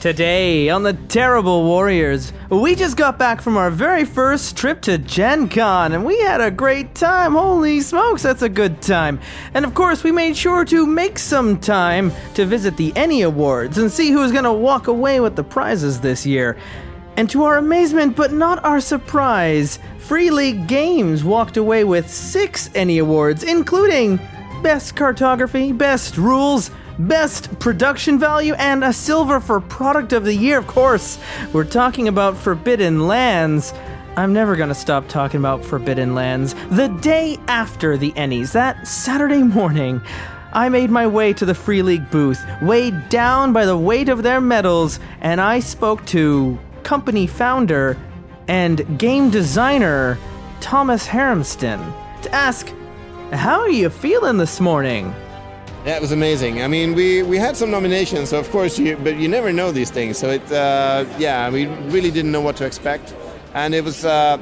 Today on the Terrible Warriors, we just got back from our very first trip to Gen Con and we had a great time. Holy smokes, that's a good time. And of course, we made sure to make some time to visit the ENnie Awards and see who's going to walk away with the prizes this year. And to our amazement, but not our surprise, Free League Games walked away with six ENnie Awards, including Best Cartography, Best Rules, Best Production Value, and a silver for Product of the Year, of course. We're talking about Forbidden Lands. I'm never gonna stop talking about Forbidden Lands. The day after the Ennies, that Saturday morning, I made my way to the Free League booth, weighed down by the weight of their medals, and I spoke to company founder and game designer Tomas Härenstam to ask, How are you feeling this morning? It was amazing. I mean, we, we had some nominations, so of course, you, but you never know these things. So it, uh, yeah, we really didn't know what to expect, and it was uh,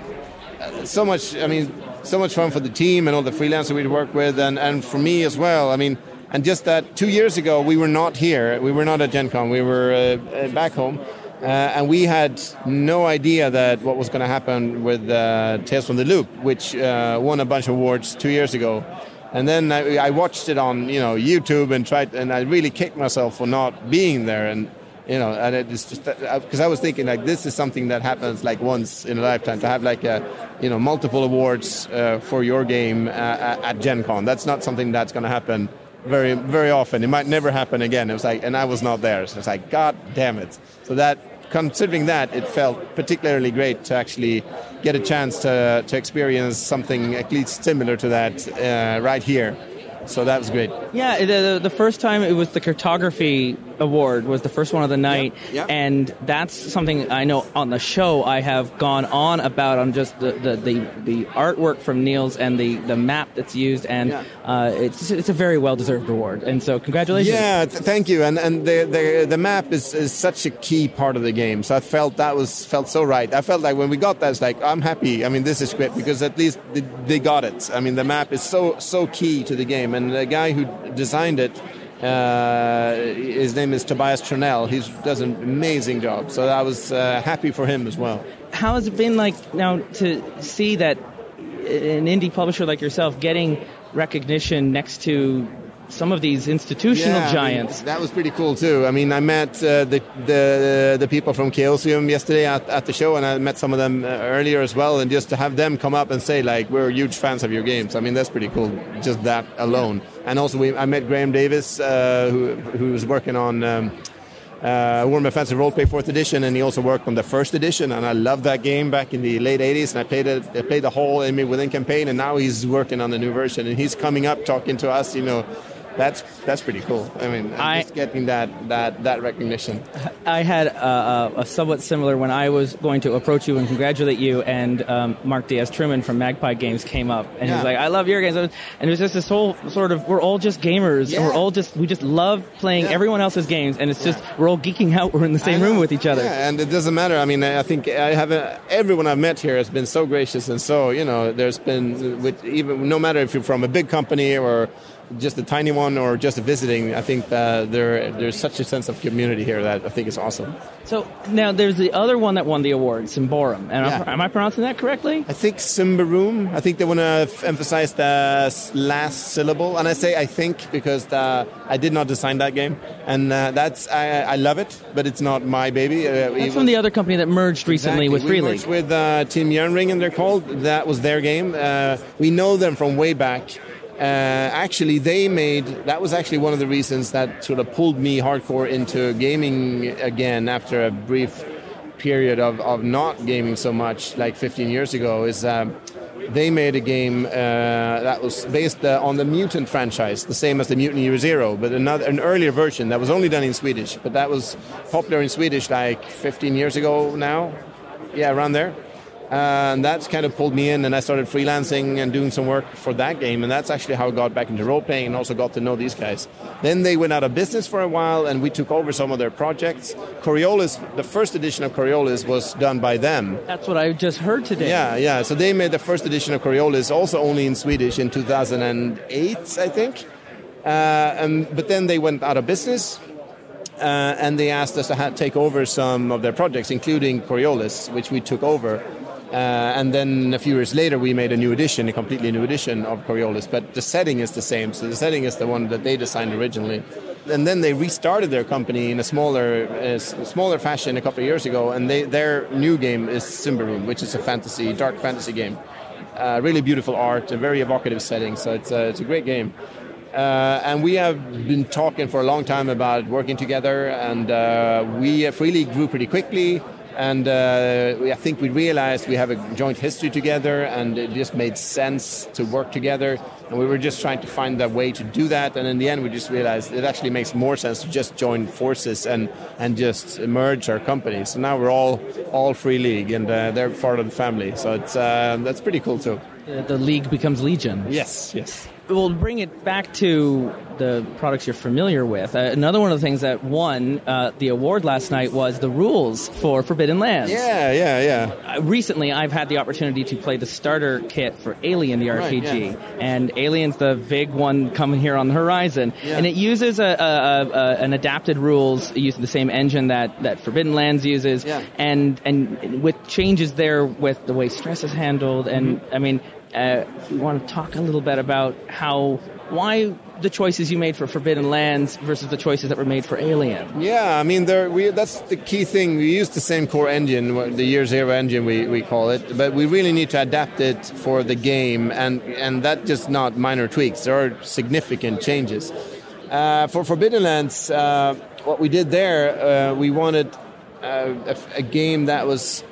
so much. I mean, so much fun for the team and all the freelancers we'd work with, and, and for me as well. I mean, and just that two years ago we were not here. We were not at Gen Con. We were uh, back home. Uh, and we had no idea that what was going to happen with uh, Tales from the Loop, which uh, won a bunch of awards two years ago. And then I, I, watched it on you know YouTube and tried, and I really kicked myself for not being there. And you know, and it's just because I was thinking like this is something that happens like once in a lifetime to have like a you know multiple awards uh, for your game uh, at Gen Con. That's not something that's going to happen very very often. It might never happen again. It was like, and I was not there. So it's like, God damn it. So that considering that, it felt particularly great to actually get a chance to, to experience something at least similar to that uh, right here. So that was great. Yeah, the, the first time it was the cartography award was the first one of the night, yep, yep. and that's something I know on the show I have gone on about on just the the, the, the artwork from Nils and the, the map that's used, and yeah. uh, it's it's a very well deserved award. And so congratulations. Yeah, th- thank you. And and the, the the map is, is such a key part of the game. So I felt that was felt so right. I felt like when we got that, it's like I'm happy. I mean, this is great because at least they, they got it. I mean, the map is so so key to the game, and the guy who designed it uh, his name is Tobias Tranell. He does an amazing job. So I was uh, happy for him as well. How has it been like now to see that an indie publisher like yourself getting recognition next to some of these institutional yeah, giants. I mean, that was pretty cool too. I mean, I met uh, the, the the people from Chaosium yesterday at, at the show, and I met some of them uh, earlier as well. And just to have them come up and say like, "We're huge fans of your games," I mean, that's pretty cool. Just that alone. And also, we, I met Graeme Davis, uh, who who was working on. Um, uh, Warhammer Fantasy Roleplay 4th Edition, and he also worked on the first edition. And I loved that game back in the late 80s, and I played it, I played the whole enemy within campaign. And now he's working on the new version, and he's coming up talking to us, you know, that's that's pretty cool. I mean, i'm just getting that that that recognition. I had a, a, somewhat similar when I was going to approach you and congratulate you, and um, Mark Diaz Truman from Magpie Games came up and yeah. he was like, "I love your games," and it was just this whole sort of we're all just gamers, yeah. and we're all just we just love playing yeah. everyone else's games, and it's just we're all geeking out. We're in the same room with each other. Yeah, and it doesn't matter. I mean, I think I have a, everyone I've met here has been so gracious and so you know, there's been with even no matter if you're from a big company or just a tiny one or just visiting, I think there there's such a sense of community here that I think is awesome. So now there's the other one that won the award, Symbaroum. And yeah. am I pronouncing that correctly? I think Symbaroum. I think they want to f- emphasize the last syllable, and I say I think because the, I did not design that game, and uh, that's I, I, love it, but it's not my baby. Uh, that's was, from the other company that merged recently exactly. with Free League. with uh, Team and they're called. That was their game. Uh, we know them from way back actually they made that was actually one of the reasons that sort of pulled me hardcore into gaming again after a brief period of, of not gaming so much like 15 years ago is um, they made a game uh, that was based uh, on the Mutant franchise, the same as the Mutant Year Zero, but another an earlier version that was only done in Swedish, but that was popular in Swedish like 15 years ago now, yeah, around there and that's kind of pulled me in and I started freelancing and doing some work for that game and that's actually how I got back into role playing and also got to know these guys. Then they went out of business for a while and we took over some of their projects. Coriolis, the first edition of Coriolis was done by them. That's what I just heard today. Yeah, yeah. So they made the first edition of Coriolis also only in Swedish in 2008, I think. Uh, and, but then they went out of business uh, and they asked us to ha- take over some of their projects, including Coriolis, which we took over. Uh, and then a few years later, we made a new edition, a completely new edition of Coriolis. But the setting is the same. So the setting is the one that they designed originally. And then they restarted their company in a smaller, uh, smaller fashion a couple of years ago. And they, their new game is Symbaroum, which is a fantasy, dark fantasy game. Uh, really beautiful art, a very evocative setting. So it's a, it's a great game. Uh, and we have been talking for a long time about working together, and uh, we really grew pretty quickly and uh, we, I think we realized we have a joint history together, and it just made sense to work together. And we were just trying to find a way to do that. And in the end, we just realized it actually makes more sense to just join forces and and just merge our companies. So now we're all all free league, and uh, they're part of the family. So it's uh, that's pretty cool too. The league becomes legion. Yes, yes we'll bring it back to the products you're familiar with. Uh, another one of the things that won uh, the award last night was the rules for Forbidden Lands. Yeah, yeah, yeah. Uh, recently, I've had the opportunity to play the starter kit for Alien, the RPG, right, yeah. and Alien's the big one coming here on the horizon, yeah. and it uses a, a, a, an adapted rules using the same engine that, that Forbidden Lands uses, yeah. and and with changes there with the way stress is handled, and mm-hmm. I mean uh, we want to talk a little bit about how why the choices you made for Forbidden Lands versus the choices that were made for Alien. Yeah, I mean, we, that's the key thing. We use the same core engine, the Year Zero engine, we, we call it, but we really need to adapt it for the game, and, and that just not minor tweaks. There are significant changes. Uh, for Forbidden Lands, uh, what we did there, uh, we wanted uh, a, a game that was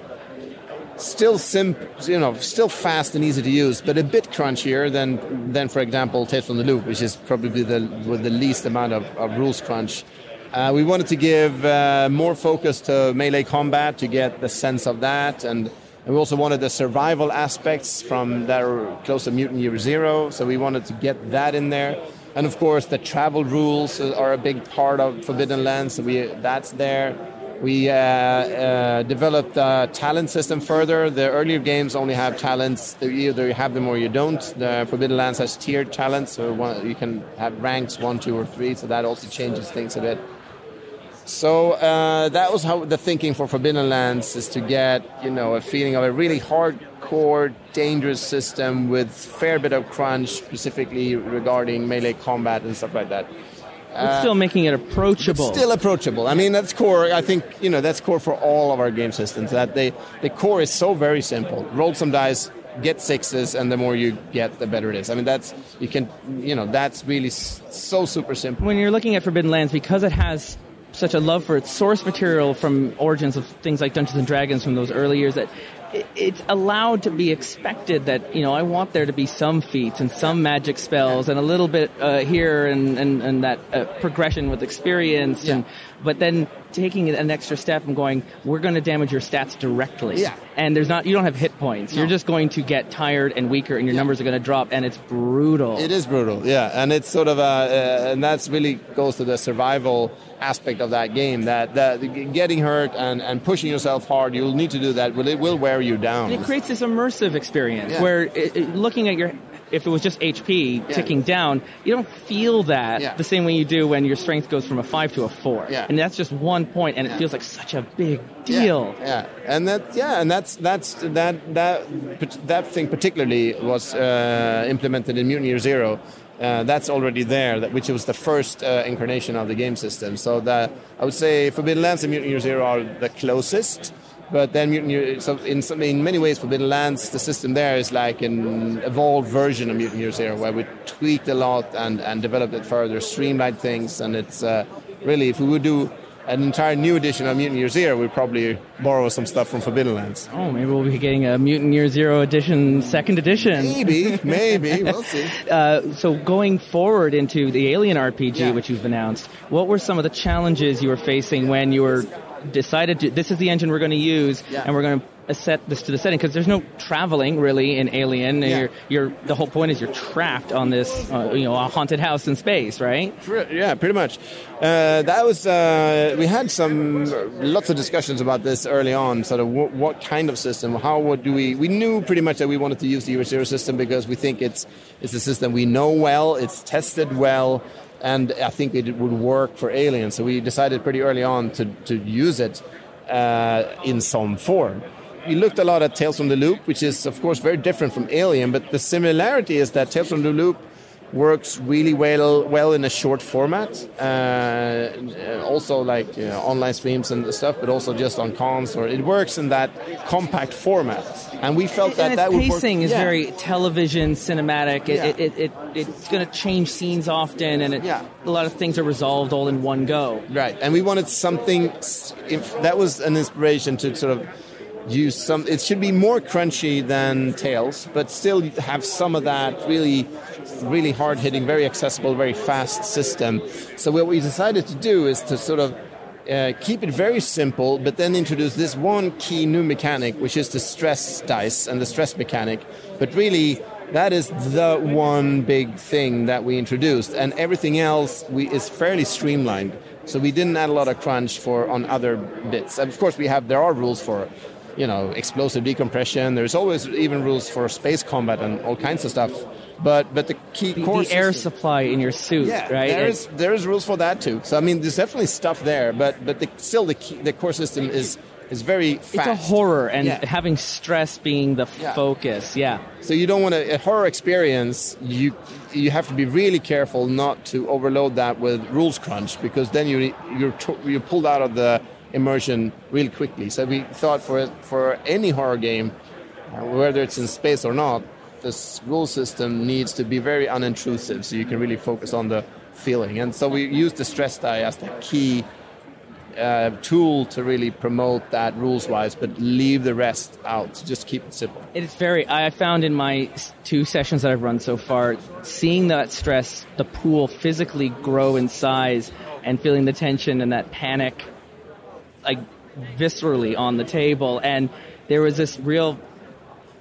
still simple, you know, still fast and easy to use, but a bit crunchier than than for example Tales from the Loop, which is probably the with the least amount of, of rules crunch. Uh, we wanted to give uh, more focus to melee combat to get the sense of that, and, and we also wanted the survival aspects from that are close to Mutant Year Zero, so we wanted to get that in there. And of course, the travel rules are a big part of Forbidden Lands, so we that's there. We uh, uh, developed the talent system further. The earlier games only have talents. Either you have them or you don't. The Forbidden Lands has tiered talents, so one, you can have ranks one, two, or three. So that also changes things a bit. So uh, that was how the thinking for Forbidden Lands is to get you know a feeling of a really hardcore, dangerous system with fair bit of crunch, specifically regarding melee combat and stuff like that. Uh, still making it approachable. Still approachable. I mean, that's core. I think you know that's core for all of our game systems. That they the core is so very simple. Roll some dice, get sixes, and the more you get, the better it is. I mean, that's you can you know that's really so super simple. When you're looking at Forbidden Lands, because it has such a love for its source material from origins of things like Dungeons and Dragons from those early years that it's allowed to be expected that you know I want there to be some feats and some magic spells and a little bit uh, here and and, and that uh, progression with experience yeah. and but then taking an extra step and going we're going to damage your stats directly yeah. and there's not you don't have hit points no. you're just going to get tired and weaker and your yeah. numbers are going to drop and it's brutal it is brutal yeah and it's sort of a uh, and that's really goes to the survival aspect of that game that, that getting hurt and, and pushing yourself hard you'll need to do that but it will wear you down and it creates this immersive experience yeah. where it, it, looking at your if it was just HP yeah. ticking down, you don't feel that yeah. the same way you do when your strength goes from a five to a four. Yeah. And that's just one point, and it feels like such a big deal. Yeah. And that yeah, and that's that's that that that thing particularly was uh, implemented in Mutant Year Zero. Uh, that's already there, that, which was the first uh, incarnation of the game system. So that I would say Forbidden Lands and Mutant Year Zero are the closest. But then so in, some, in many ways, Forbidden Lands, the system there is like an evolved version of Mutant Year Zero, where we tweaked a lot and, and developed it further, streamlined things, and it's uh, really, if we would do an entire new edition of Mutant Year Zero, we'd probably borrow some stuff from Forbidden Lands. Oh, maybe we'll be getting a Mutant Year Zero edition, second edition. Maybe, maybe, we'll see. Uh, so going forward into the Alien RPG, yeah. which you've announced, what were some of the challenges you were facing when you were decided to, this is the engine we're going to use, yeah. and we're going to set this to the setting because there's no traveling really in Alien. Yeah. You're, you're, the whole point is you're trapped on this, uh, you know, a haunted house in space, right? Yeah, pretty much. Uh, that was uh, we had some lots of discussions about this early on. Sort of what, what kind of system? How would do we? We knew pretty much that we wanted to use the Year Zero system because we think it's it's a system we know well, it's tested well and I think it would work for Alien. So we decided pretty early on to, to use it uh, in some form. We looked a lot at Tales from the Loop, which is of course very different from Alien, but the similarity is that Tales from the Loop works really well well in a short format. Uh, also, like you know, online streams and stuff, but also just on cons. Or it works in that compact format. And we felt that and that would work. pacing is yeah. very television cinematic. It, Yeah. it, it, it, it's going to change scenes often, and it, Yeah. a lot of things are resolved all in one go. Right, and we wanted something. If that was an inspiration to sort of use some. It should be more crunchy than Tales, but still have some of that really, really hard hitting, very accessible, very fast system. So what we decided to do is to sort of. Uh, keep it very simple, but then introduce this one key new mechanic, which is the stress dice and the stress mechanic. But really, that is the one big thing that we introduced, and everything else we, is fairly streamlined. So we didn't add a lot of crunch for on other bits. And of course, we have there are rules for, you know, explosive decompression. There's always even rules for space combat and all kinds of stuff. But but the key The, core the air system- supply in your suit, yeah, right? There It- is there is rules for that too. So I mean, there's definitely stuff there, but but the, still the key, the core system is is very it's fast. a horror, and Yeah. having stress being the Yeah. focus. Yeah. So you don't want to, a horror experience. You you have to be really careful not to overload that with rules crunch because then you you're you're pulled out of the immersion real quickly. So we thought for for any horror game, uh, whether it's in space or not, this rule system needs to be very unintrusive, so you can really focus on the feeling. And so we used the stress die as the key uh, tool to really promote that rules wise, but leave the rest out. Just keep it simple. It's very. I found in my two sessions that I've run so far, seeing that stress, the pool physically grow in size, and feeling the tension and that panic, like viscerally on the table, and there was this real.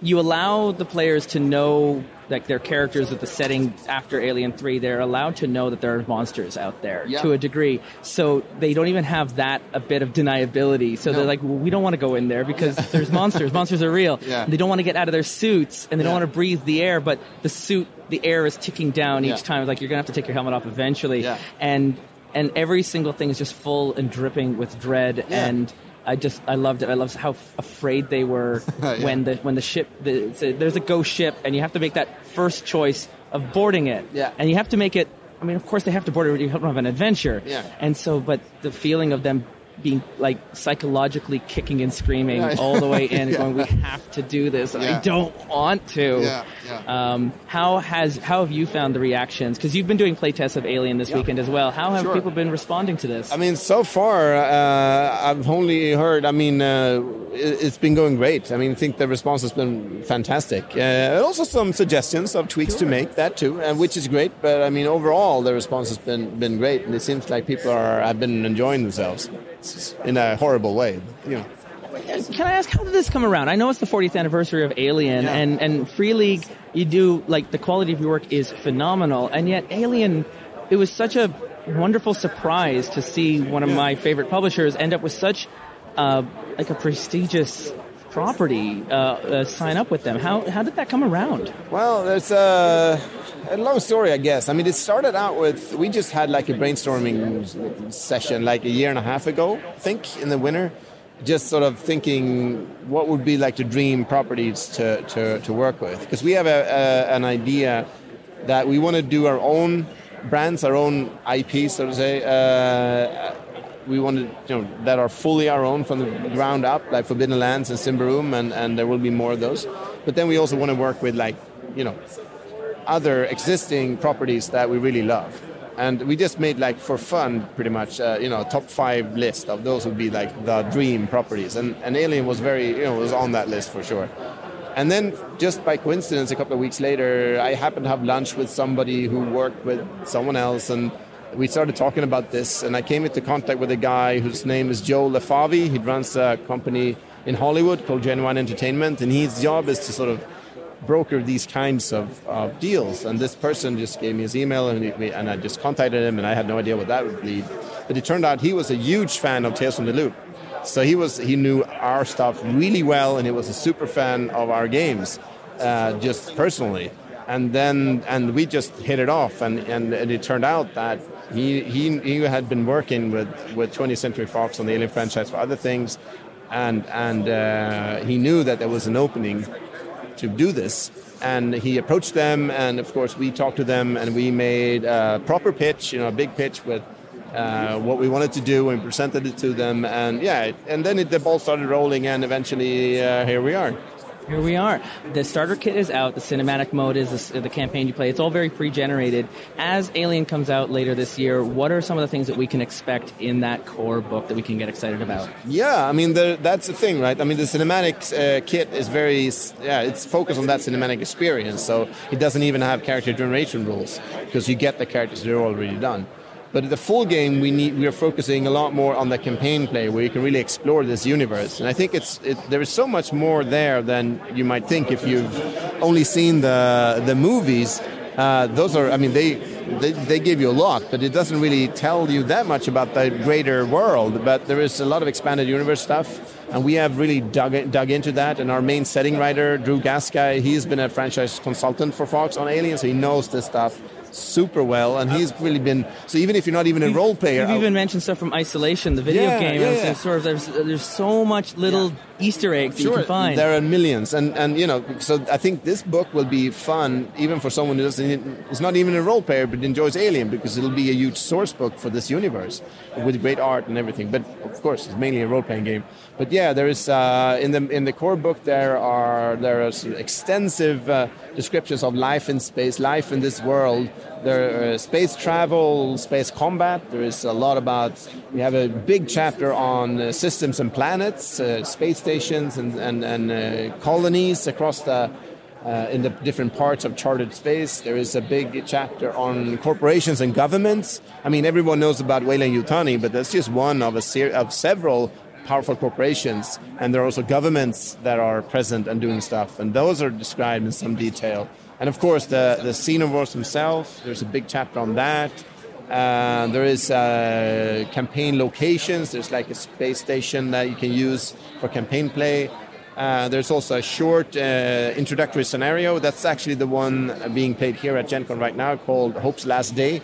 You allow the players to know like their characters with the setting after Alien Three. They're allowed to know that there are monsters out there Yeah. to a degree, so they don't even have that a bit of deniability. So No. they're like, well, we don't want to go in there because there's monsters. monsters are real. Yeah. They don't want to get out of their suits and they don't Yeah. want to breathe the air, but the suit, the air is ticking down Yeah. each time. Like you're gonna have to take your helmet off eventually. Yeah. And and every single thing is just full and dripping with dread Yeah. and. I just I loved it. I loved how f- afraid they were Yeah. when the when the ship the, a, there's a ghost ship and you have to make that first choice of boarding it. Yeah. And you have to make it. I mean, of course they have to board it. You don't have an adventure. Yeah. And so, but the feeling of them being like psychologically kicking and screaming Yeah. all the way in, and Yeah. going, "We have to do this," Yeah. I don't want to. Yeah, yeah. Um, how has how have you found the reactions? Because you've been doing playtests of Alien this Yeah. weekend as well. How have Sure. people been responding to this? I mean, so far, uh, I've only heard, I mean, uh, it- it's been going great. I mean, I think the response has been fantastic. Uh, also, some suggestions of tweaks to make, that too, uh, which is great. But I mean, overall, the response has been, been great. And it seems like people are have been enjoying themselves in a horrible way. You know. Can I ask how did this come around? I know it's the 40th anniversary of Alien, Yeah. and and Free League, you do like the quality of your work is phenomenal, and yet Alien, it was such a wonderful surprise to see one of Yeah. my favorite publishers end up with such uh, like a prestigious property uh, uh, sign up with them. How how did that come around? Well, there's a, a long story, I guess. I mean, it started out with we just had like a brainstorming session like a year and a half ago, I think, in the winter. Just sort of thinking what would be like the dream properties to, to, to work with. Because we have a, a, an idea that we want to do our own brands, our own IP, so to say. Uh, we wanted, you know, that are fully our own from the ground up, like Forbidden Lands and Symbaroum, and, and there will be more of those. But then we also want to work with, like, you know, other existing properties that we really love. And we just made, like, for fun, pretty much, uh, you know, a top five list of those would be, like, the dream properties. And, and Alien was very, you know, was on that list for sure. And then, just by coincidence, a couple of weeks later, I happened to have lunch with somebody who worked with someone else, and we started talking about this. And I came into contact with a guy whose name is Joe Lefavi. He runs a company in Hollywood called Genuine Entertainment, and his job is to sort of broker these kinds of, of deals. And this person just gave me his email, and, we, and I just contacted him, and I had no idea what that would lead. But it turned out he was a huge fan of Tales from the Loop. So he was he knew our stuff really well, and he was a super fan of our games, uh, just personally. and then and we just hit it off, and, and, and it turned out that he, he he had been working with with 20th Century Fox on the Alien franchise for other things, and and uh, he knew that there was an opening to do this. And he approached them, and of course, we talked to them, and we made a proper pitch, you know, a big pitch with uh, what we wanted to do and presented it to them. And yeah, and then it, the ball started rolling, and eventually uh, here we are. Here we are. The starter kit is out. The cinematic mode is the, the, campaign you play. It's all very pre-generated. As Alien comes out later this year, what are some of the things that we can expect in that core book that we can get excited about? Yeah, I mean the, that's the thing, right? I mean the cinematic uh, kit is very yeah, it's focused on that cinematic experience. So it doesn't even have character generation rules because you get the characters they're already done. But the full game, we need we are focusing a lot more on the campaign play, where you can really explore this universe. And I think it's it, there is so much more there than you might think if you've only seen the the movies. Uh, those are, I mean, they, they they give you a lot, but it doesn't really tell you that much about the greater world. But there is a lot of expanded universe stuff, and we have really dug dug into that. And our main setting writer, Drew Gaska, he's been a franchise consultant for Fox on Aliens, so he knows this stuff super well, and he's really been. So even if you're not even a role player, you've even mentioned stuff from Isolation, the video yeah, game. Yeah, yeah. Sort of, there's there's so much little Easter eggs sure, you can find. There are millions, and and you know, so I think this book will be fun even for someone who doesn't is not even a role player but enjoys Alien because it'll be a huge source book for this universe with great art and everything. But of course, it's mainly a role playing game. But yeah, there is uh, in the in the core book there are there are extensive uh, descriptions of life in space, life in this world. There are space travel, space combat. There is a lot about. We have a big chapter on uh, systems and planets, uh, space stations, and and, and uh, colonies across the. Uh, in the different parts of charted space. There is a big chapter on corporations and governments. I mean, everyone knows about Weyland-Yutani, but that's just one of a ser- of several powerful corporations, and there are also governments that are present and doing stuff, and those are described in some detail. And of course, the, the Xenomorphs themselves, there's a big chapter on that. Uh, there is uh, campaign locations. There's like a space station that you can use for campaign play. Uh, there's also a short uh, introductory scenario. That's actually the one being played here at Gen Con right now called Hope's Last Day.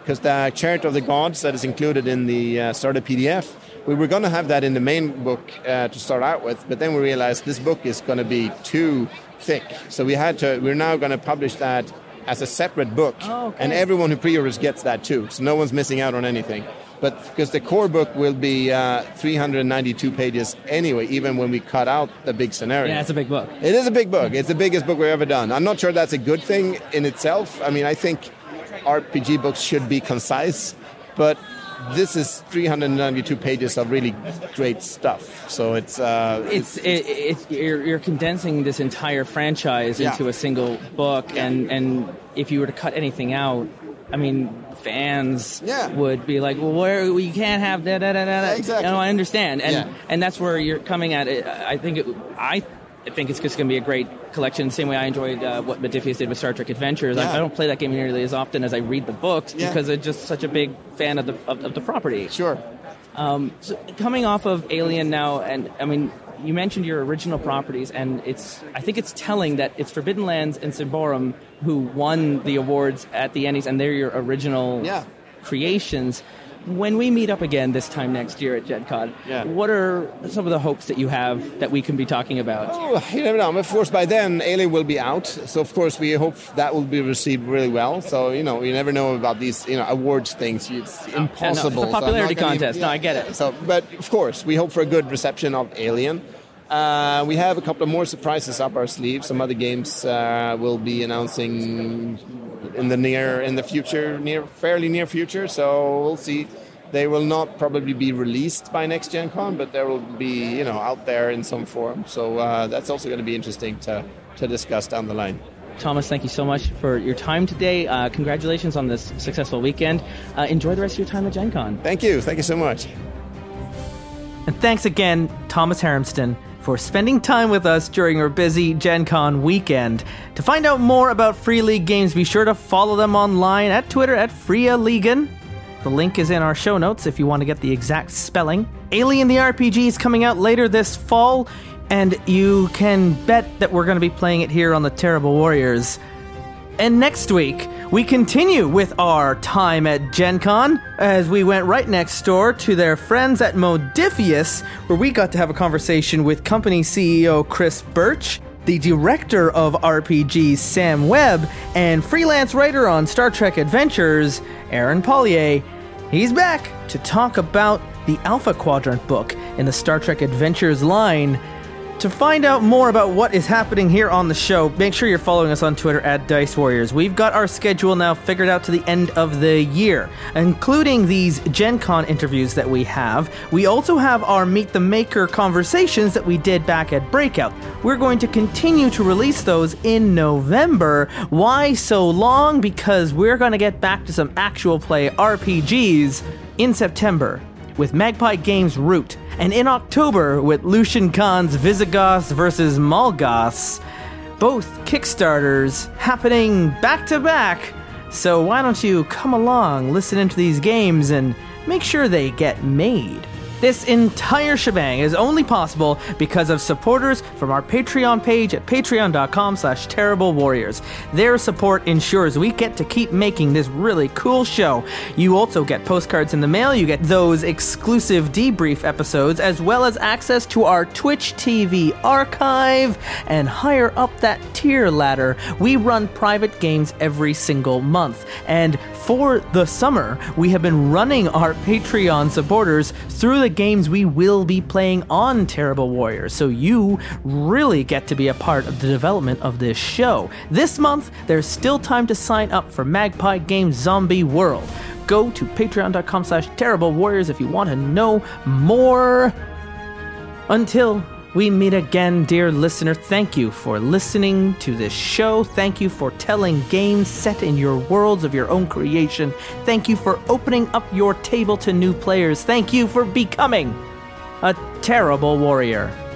Because the Chariot of the Gods that is included in the uh, starter PDF we were going to have that in the main book uh, to start out with, but then we realized this book is going to be too thick. So we had to. We're now going to publish that as a separate book, oh, okay. and everyone who pre-orders gets that too. So no one's missing out on anything. But because the core book will be uh, 392 pages anyway, even when we cut out the big scenario. Yeah, it's a big book. It is a big book. It's the biggest book we've ever done. I'm not sure that's a good thing in itself. I mean, I think RPG books should be concise, but this is 392 pages of really great stuff. So it's uh, it's, it's, it, it's you're, you're, condensing this entire franchise yeah. into a single book, yeah. and and if you were to cut anything out, I mean, fans yeah. would be like, "Well, where you can't have da da da da." Exactly. You know, I understand, and and that's where you're coming at it. I think it, I I think it's just going to be a great collection. The same way I enjoyed uh, what Modiphius did with Star Trek Adventures. Yeah. I, I, don't play that game nearly as often as I read the books yeah. because I'm just such a big fan of the of, of the property. Sure. Um, so coming off of Alien now, and I mean, you mentioned your original properties, and it's I think it's telling that it's Forbidden Lands and Symbaroum who won the awards at the Ennies, and they're your original yeah. creations when we meet up again this time next year at Gen Con, yeah. what are some of the hopes that you have that we can be talking about? Oh, you never know. Of course, by then, Alien will be out. So, of course, we hope that will be received really well. So, you know, you never know about these, you know, awards things. It's impossible. Yeah, no, it's a popularity so contest. Even, yeah, no, I get it. So, but, of course, we hope for a good reception of Alien. Uh, we have a couple of more surprises up our sleeve. Some other games uh, will be announcing in the near, in the future, near, fairly near future. So we'll see they will not probably be released by next Gen Con, but they will be, you know, out there in some form. So uh, that's also going to be interesting to, to discuss down the line. Tomas, thank you so much for your time today. Uh, congratulations on this successful weekend. Uh, enjoy the rest of your time at Gen Con. Thank you. Thank you so much. And thanks again, Thomas Harmston, for spending time with us during our busy Gen Con weekend. To find out more about Free League games, be sure to follow them online at Twitter at Fria Ligan the link is in our show notes if you want to get the exact spelling. Alien the RPG is coming out later this fall, and you can bet that we're going to be playing it here on the Terrible Warriors. And next week, we continue with our time at Gen Con as we went right next door to their friends at Modiphius, where we got to have a conversation with company CEO Chris Birch, the director of RPGs Sam Webb, and freelance writer on Star Trek Adventures Aaron Pollyea. He's back to talk about the Alpha Quadrant book in the Star Trek Adventures line. To find out more about what is happening here on the show, make sure you're following us on Twitter at Dice Warriors. We've got our schedule now figured out to the end of the year, including these Gen Con interviews that we have. We also have our Meet the Maker conversations that we did back at Breakout. We're going to continue to release those in November. Why so long? Because we're going to get back to some actual play RPGs in September with Magpie Games Root, and in October with Lucian Kahn's Visigoths vs. Mall Goths. Both Kickstarters happening back to back. So why don't you come along, listen into these games, and make sure they get made? This entire shebang is only possible because of supporters from our Patreon page at patreon.com slash terrible warriors. Their support ensures we get to keep making this really cool show. You also get postcards in the mail, you get those exclusive debrief episodes, as well as access to our Twitch TV archive, and higher up that tier ladder, we run private games every single month. And for the summer, we have been running our Patreon supporters through the games we will be playing on Terrible Warriors, so you really get to be a part of the development of this show. This month, there's still time to sign up for Magpie Games Zombie World. Go to patreon.com slash terrible warriors if you want to know more. Until we meet again, dear listener. Thank you for listening to this show. Thank you for telling games set in your worlds of your own creation. Thank you for opening up your table to new players. Thank you for becoming a terrible warrior.